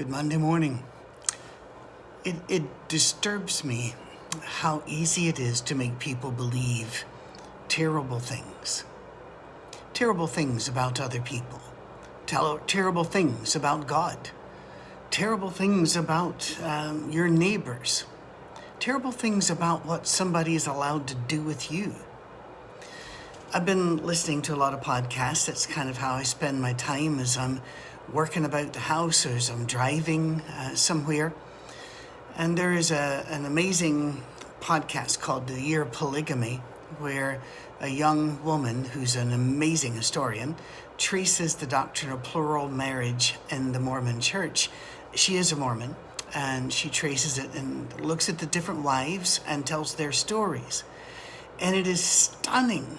Good Monday morning. It, it disturbs me how easy it is to make people believe terrible things. Terrible things about other people. Tell, terrible things about God. Terrible things about um, your neighbors. Terrible things about what somebody is allowed to do with you. I've been listening to a lot of podcasts. That's kind of how I spend my time as I'm working about the house or as I'm driving uh, somewhere. And there is a, an amazing podcast called The Year Polygamy, where a young woman who's an amazing historian traces the doctrine of plural marriage in the Mormon church. She is a Mormon and she traces it and looks at the different wives and tells their stories. And it is stunning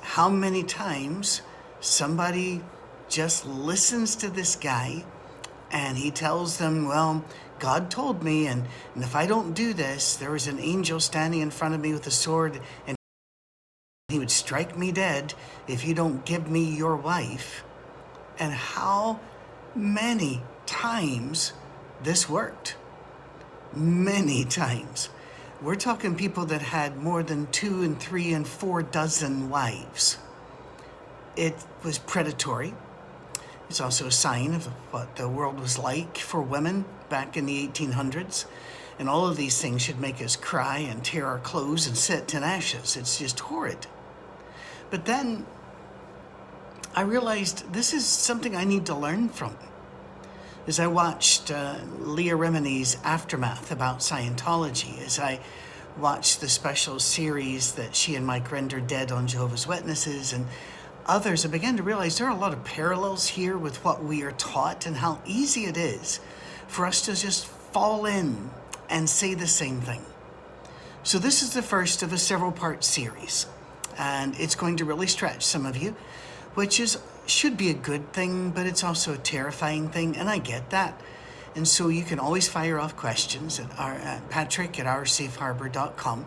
how many times somebody just listens to this guy and he tells them, Well, God told me, and, and if I don't do this, there is an angel standing in front of me with a sword, and he would strike me dead if you don't give me your wife. And how many times this worked? Many times. We're talking people that had more than two and three and four dozen wives. It was predatory. It's also a sign of what the world was like for women back in the 1800s. And all of these things should make us cry and tear our clothes and sit in ashes. It's just horrid. But then I realized this is something I need to learn from as I watched uh, Leah Remini's Aftermath about Scientology, as I watched the special series that she and Mike Rinder did on Jehovah's Witnesses and others, I began to realize there are a lot of parallels here with what we are taught and how easy it is for us to just fall in and say the same thing. So, this is the first of a several part series, and it's going to really stretch some of you, which is should be a good thing, but it's also a terrifying thing, and I get that. And so you can always fire off questions at, our, at patrick at oursafeharbor.com.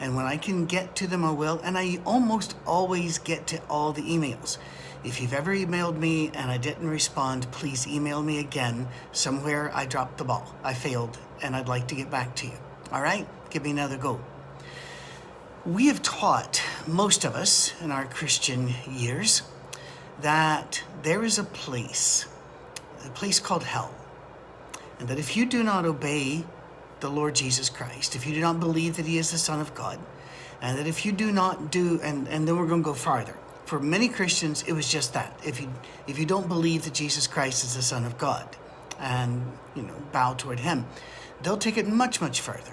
And when I can get to them, I will. And I almost always get to all the emails. If you've ever emailed me and I didn't respond, please email me again. Somewhere I dropped the ball. I failed, and I'd like to get back to you. All right? Give me another go. We have taught, most of us in our Christian years, that there is a place, a place called hell. And that if you do not obey the Lord Jesus Christ, if you do not believe that He is the Son of God, and that if you do not do, and, and then we're going to go farther. For many Christians, it was just that. If you if you don't believe that Jesus Christ is the Son of God, and you know bow toward Him, they'll take it much much further.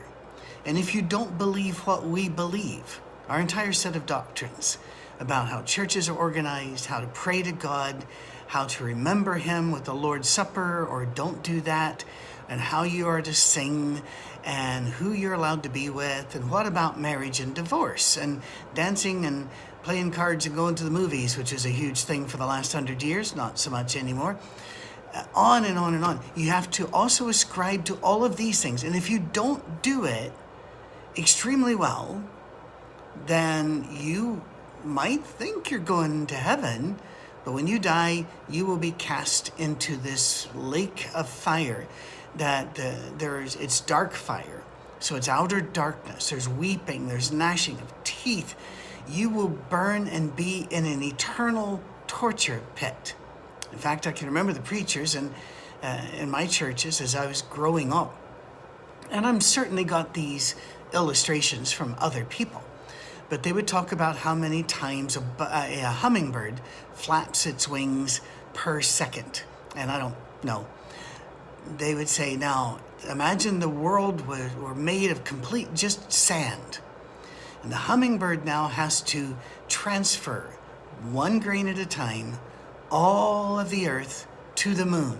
And if you don't believe what we believe, our entire set of doctrines, about how churches are organized, how to pray to God, how to remember Him with the Lord's Supper or don't do that, and how you are to sing, and who you're allowed to be with, and what about marriage and divorce, and dancing and playing cards and going to the movies, which is a huge thing for the last hundred years, not so much anymore. Uh, on and on and on. You have to also ascribe to all of these things. And if you don't do it extremely well, then you might think you're going to heaven, but when you die, you will be cast into this lake of fire. That uh, there's it's dark fire, so it's outer darkness. There's weeping. There's gnashing of teeth. You will burn and be in an eternal torture pit. In fact, I can remember the preachers and uh, in my churches as I was growing up, and I'm certainly got these illustrations from other people but they would talk about how many times a, a, hummingbird flaps its wings per second. And I don't know. They would say, now imagine the world were, made of complete just sand. And the hummingbird now has to transfer one grain at a time all of the earth to the moon.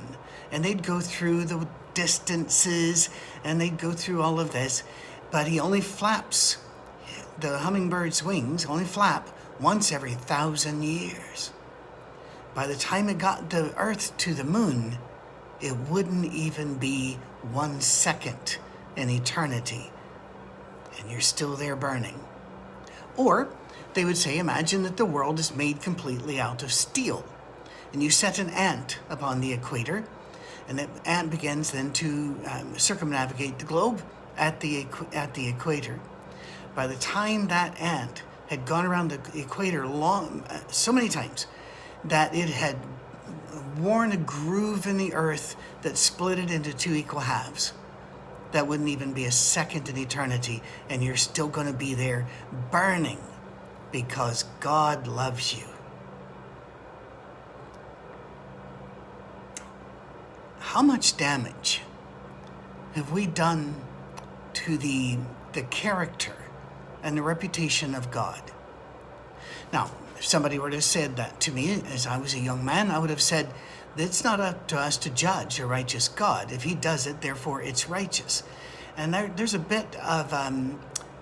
And they'd go through the distances and they'd go through all of this, but he only flaps the hummingbird's wings only flap once every thousand years. By the time it got the Earth to the moon, it wouldn't even be one second in eternity, and you're still there burning. Or they would say, imagine that the world is made completely out of steel, and you set an ant upon the equator, And that ant begins then to um, circumnavigate the globe at the, at the equator. By the time that ant had gone around the equator long, uh, so many times that it had worn a groove in the earth that split it into two equal halves. That wouldn't even be a second in eternity, and you're still going to be there burning because God loves you. How much damage have we done to the, the character and the reputation of God? Now, if somebody were to have said that to me as I was a young man, I would have said, it's not up to us to judge a righteous God. If he does it, therefore it's righteous. And there, there's a bit of um,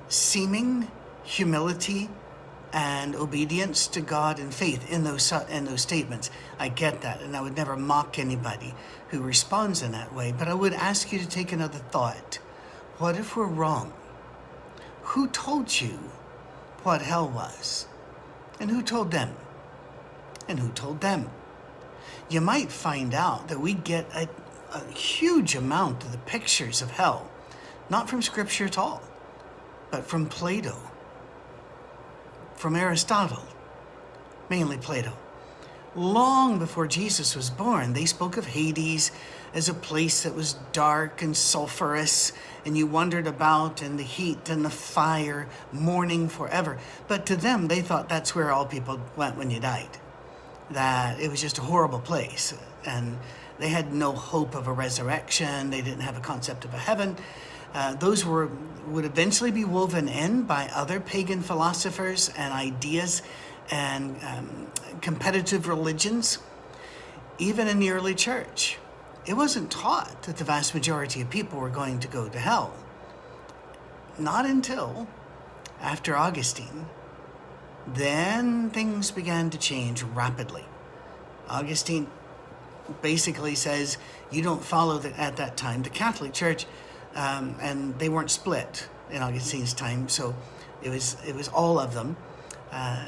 seeming humility and obedience to God and faith in those in those statements. I get that, and I would never mock anybody who responds in that way. But I would ask you to take another thought. What if we're wrong? Who told you what hell was? And who told them? And who told them? You might find out that we get a, a huge amount of the pictures of hell, not from Scripture at all, but from Plato, from Aristotle, mainly Plato. Long before Jesus was born, they spoke of Hades as a place that was dark and sulfurous, and you wandered about in the heat and the fire, mourning forever. But to them, they thought that's where all people went when you died, that it was just a horrible place. And they had no hope of a resurrection, they didn't have a concept of a heaven. Uh, those were would eventually be woven in by other pagan philosophers and ideas and um, competitive religions, even in the early church. It wasn't taught that the vast majority of people were going to go to hell. Not until after Augustine. Then things began to change rapidly. Augustine basically says you don't follow the, at that time the Catholic Church, um, and they weren't split in Augustine's time, so it was it was all of them. Uh,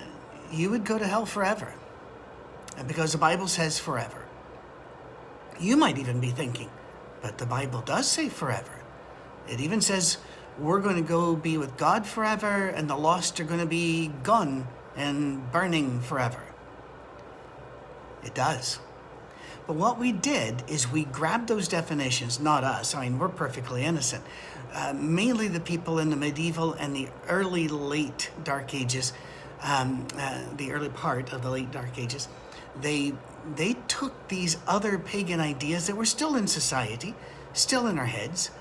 you would go to hell forever. And because the Bible says forever. You might even be thinking, but the Bible does say forever. It even says we're going to go be with God forever, and the lost are going to be gone and burning forever. It does. But what we did is we grabbed those definitions, not us, I mean, we're perfectly innocent. Uh, mainly the people in the medieval and the early late Dark Ages um, uh, the early part of the late Dark Ages, they they took these other pagan ideas that were still in society, still in our heads,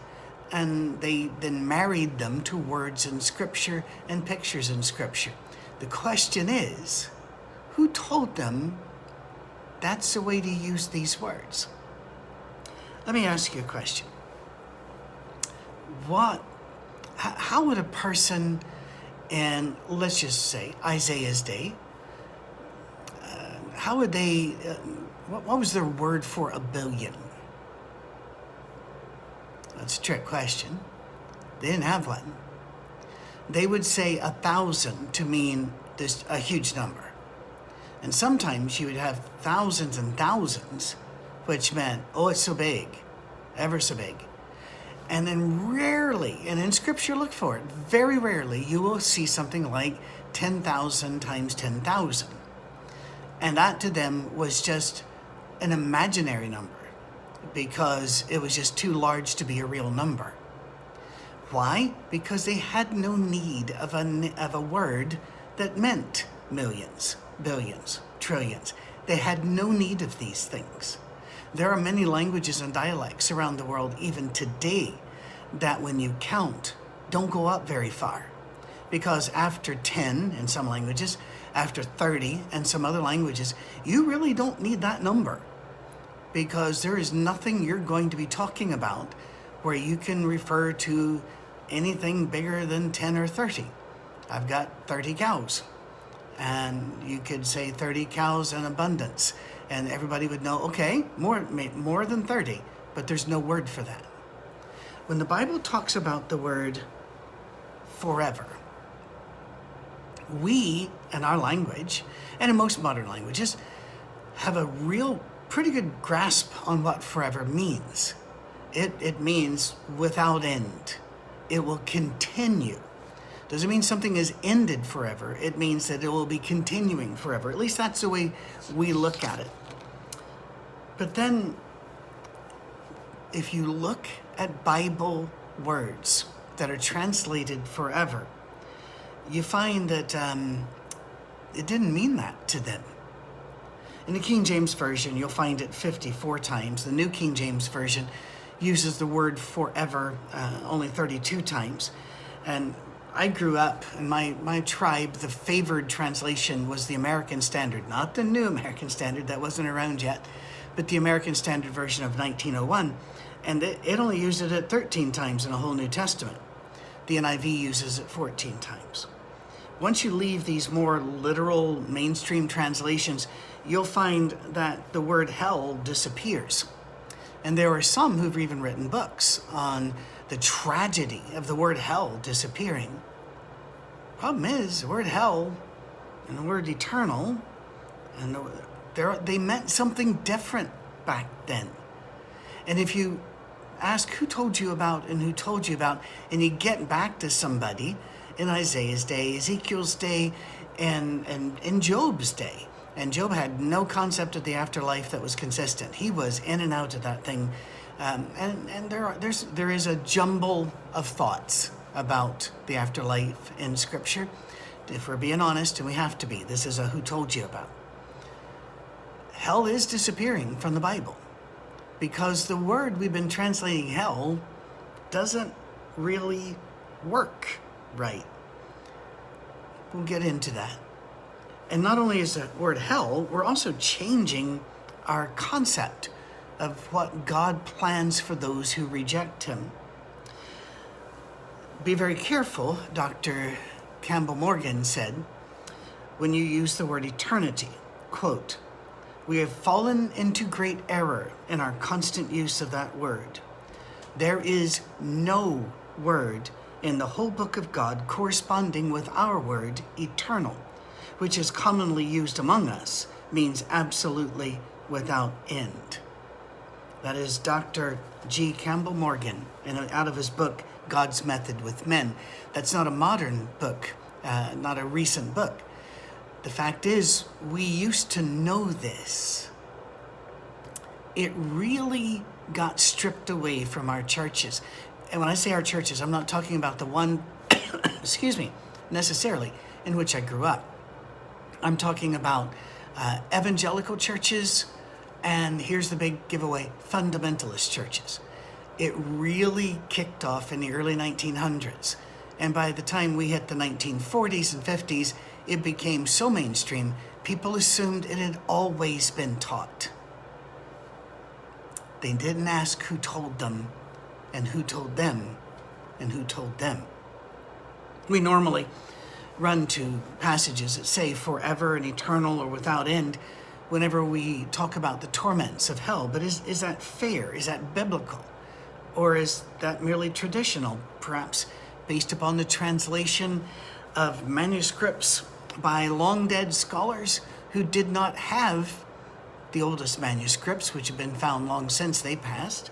and they then married them to words in Scripture and pictures in Scripture. The question is, who told them that's the way to use these words? Let me ask you a question. What, how would a person and let's just say Isaiah's day, uh, how would they, uh, what, what was their word for a billion? That's a trick question. They didn't have one. They would say a thousand to mean this a huge number. And sometimes you would have thousands and thousands, which meant, oh, it's so big, ever so big. And then rarely, and in scripture, look for it, very rarely, you will see something like 10,000 times 10,000. And that to them was just an imaginary number because it was just too large to be a real number. Why? Because they had no need of a, of a word that meant millions, billions, trillions. They had no need of these things. There are many languages and dialects around the world, even today, that when you count, don't go up very far. Because after 10 in some languages, after 30 in some other languages, you really don't need that number. Because there is nothing you're going to be talking about where you can refer to anything bigger than 10 or 30. I've got 30 cows. And you could say 30 cows in abundance and everybody would know, okay, more, more than 30, but there's no word for that. When the Bible talks about the word forever, we, in our language, and in most modern languages, have a real pretty good grasp on what forever means. It, it means without end. It will continue. Doesn't mean something is ended forever. It means that it will be continuing forever. At least that's the way we look at it. But then, if you look at Bible words that are translated forever, you find that um, it didn't mean that to them. In the King James Version, you'll find it 54 times. The New King James Version uses the word forever uh, only 32 times. And I grew up, in my, my tribe, the favored translation was the American Standard, not the New American Standard, that wasn't around yet, but the American Standard Version of 1901. And it, only uses it 13 times in the whole New Testament. The NIV uses it 14 times. Once you leave these more literal mainstream translations, you'll find that the word hell disappears. And there are some who've even written books on the tragedy of the word hell disappearing. Problem is, the word hell and the word eternal, and the, they meant something different back then. And if you ask who told you about and who told you about, and you get back to somebody in Isaiah's day, Ezekiel's day, and, and in Job's day, and Job had no concept of the afterlife that was consistent. He was in and out of that thing. Um, and and there, are, there's, there is a jumble of thoughts about the afterlife in Scripture. If we're being honest, and we have to be, this is a who told you about. Hell is disappearing from the Bible because the word we've been translating hell doesn't really work right. We'll get into that. And not only is the word hell, we're also changing our concept of what God plans for those who reject Him. Be very careful, Dr. Campbell Morgan said, when you use the word eternity. Quote, we have fallen into great error in our constant use of that word. There is no word in the whole book of God corresponding with our word eternal which is commonly used among us, means absolutely without end. That is Dr. G. Campbell Morgan, out of his book, God's Method with Men. That's not a modern book, uh, not a recent book. The fact is, we used to know this. It really got stripped away from our churches. And when I say our churches, I'm not talking about the one, excuse me, necessarily, in which I grew up. I'm talking about uh, evangelical churches, and here's the big giveaway fundamentalist churches. It really kicked off in the early 1900s. And by the time we hit the 1940s and 50s, it became so mainstream, people assumed it had always been taught. They didn't ask who told them, and who told them, and who told them. We normally run to passages that say forever and eternal or without end whenever we talk about the torments of hell. But is, is that fair? Is that biblical? Or is that merely traditional, perhaps based upon the translation of manuscripts by long dead scholars who did not have the oldest manuscripts, which have been found long since they passed,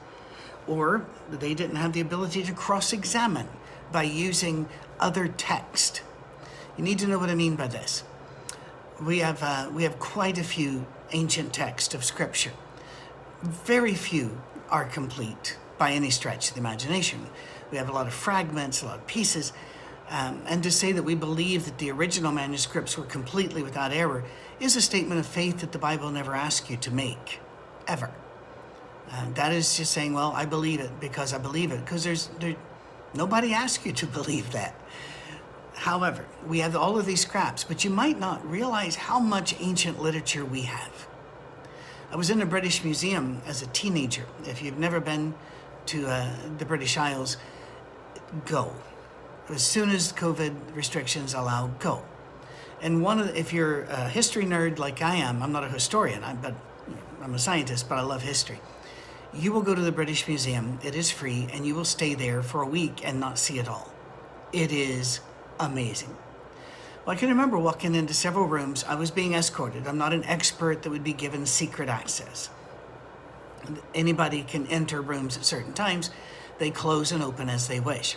or they didn't have the ability to cross examine by using other text you need to know what I mean by this. We have, uh, we have quite a few ancient texts of Scripture. Very few are complete by any stretch of the imagination. We have a lot of fragments, a lot of pieces. Um, and to say that we believe that the original manuscripts were completely without error is a statement of faith that the Bible never asks you to make, ever. Uh, that is just saying, well, I believe it because I believe it, because there's there, nobody asks you to believe that. However, we have all of these scraps, but you might not realize how much ancient literature we have. I was in the British Museum as a teenager. If you've never been to uh, the British Isles, go. As soon as COVID restrictions allow, go. And one of the, if you're a history nerd like I am, I'm not a historian, I'm, but I'm a scientist, but I love history. You will go to the British Museum. It is free, and you will stay there for a week and not see it all. It is amazing. Well, I can remember walking into several rooms. I was being escorted. I'm not an expert that would be given secret access. anybody can enter rooms at certain times. They close and open as they wish.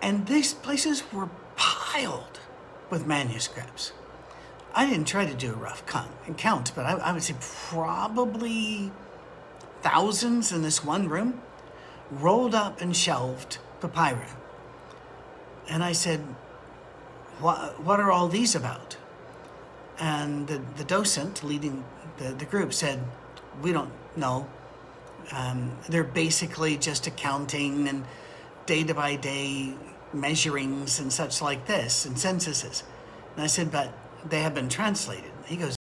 And these places were piled with manuscripts. I didn't try to do a rough count, but I, I would say probably thousands in this one room, rolled up and shelved papyri. And I said, what, what are all these about? And the, the docent leading the, the group said, We don't know. Um, they're basically just accounting and day to by day measurings and such like this and censuses. And I said, But they have been translated. He goes,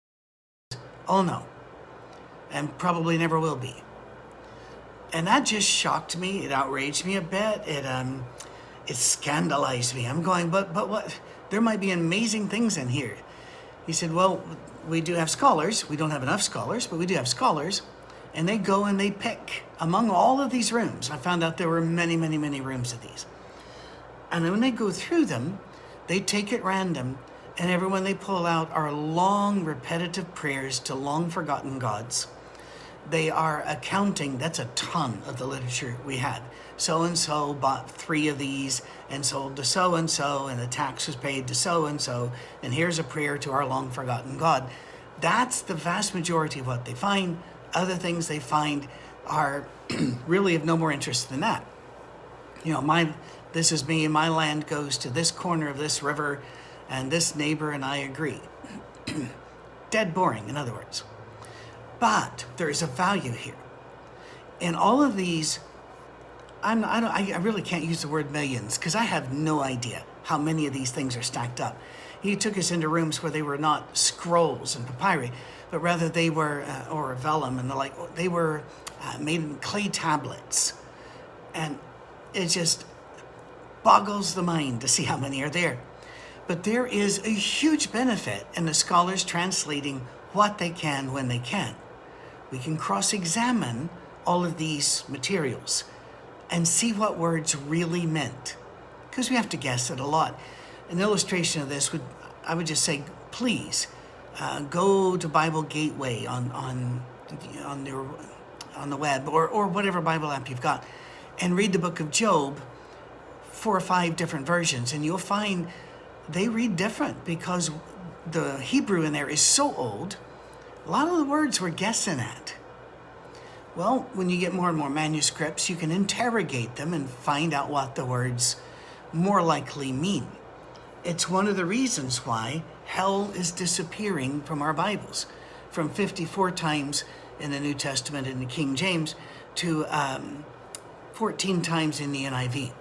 Oh no, and probably never will be. And that just shocked me. It outraged me a bit. It um, it scandalized me. I'm going, but but what? There might be amazing things in here. He said, Well, we do have scholars. We don't have enough scholars, but we do have scholars. And they go and they pick among all of these rooms. I found out there were many, many, many rooms of these. And when they go through them, they take it random, and everyone they pull out are long, repetitive prayers to long forgotten gods. They are accounting, that's a ton of the literature we had. So and so bought three of these and sold to so and so, and the tax was paid to so and so, and here's a prayer to our long forgotten God. That's the vast majority of what they find. Other things they find are really of no more interest than that. You know, my this is me, my land goes to this corner of this river, and this neighbor and I agree. Dead boring, in other words. But there is a value here. And all of these, I'm, I, don't, I really can't use the word millions because I have no idea how many of these things are stacked up. He took us into rooms where they were not scrolls and papyri, but rather they were, uh, or vellum and the like, they were uh, made in clay tablets. And it just boggles the mind to see how many are there. But there is a huge benefit in the scholars translating what they can when they can. We can cross examine all of these materials and see what words really meant. Because we have to guess it a lot. An illustration of this would, I would just say, please uh, go to Bible Gateway on, on, on, your, on the web or, or whatever Bible app you've got and read the book of Job, four or five different versions, and you'll find they read different because the Hebrew in there is so old. A lot of the words we're guessing at. Well, when you get more and more manuscripts, you can interrogate them and find out what the words more likely mean. It's one of the reasons why hell is disappearing from our Bibles, from 54 times in the New Testament in the King James to um, 14 times in the NIV.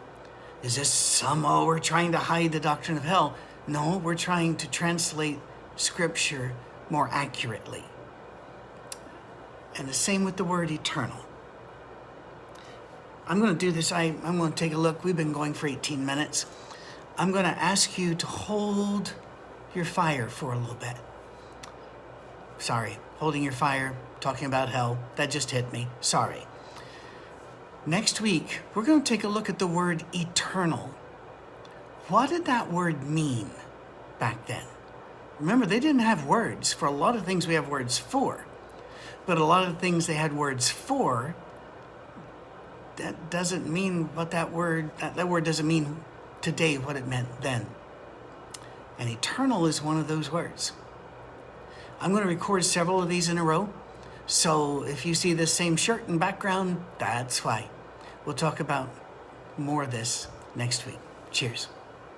Is this somehow we're trying to hide the doctrine of hell? No, we're trying to translate Scripture more accurately. And the same with the word eternal. I'm going to do this. I, I'm going to take a look. We've been going for 18 minutes. I'm going to ask you to hold your fire for a little bit. Sorry, holding your fire, talking about hell. That just hit me. Sorry. Next week, we're going to take a look at the word eternal. What did that word mean back then? Remember, they didn't have words. For a lot of things, we have words for. But a lot of things they had words for, that doesn't mean what that word, that, that word doesn't mean today what it meant then. And eternal is one of those words. I'm going to record several of these in a row. So if you see the same shirt and background, that's why. We'll talk about more of this next week. Cheers.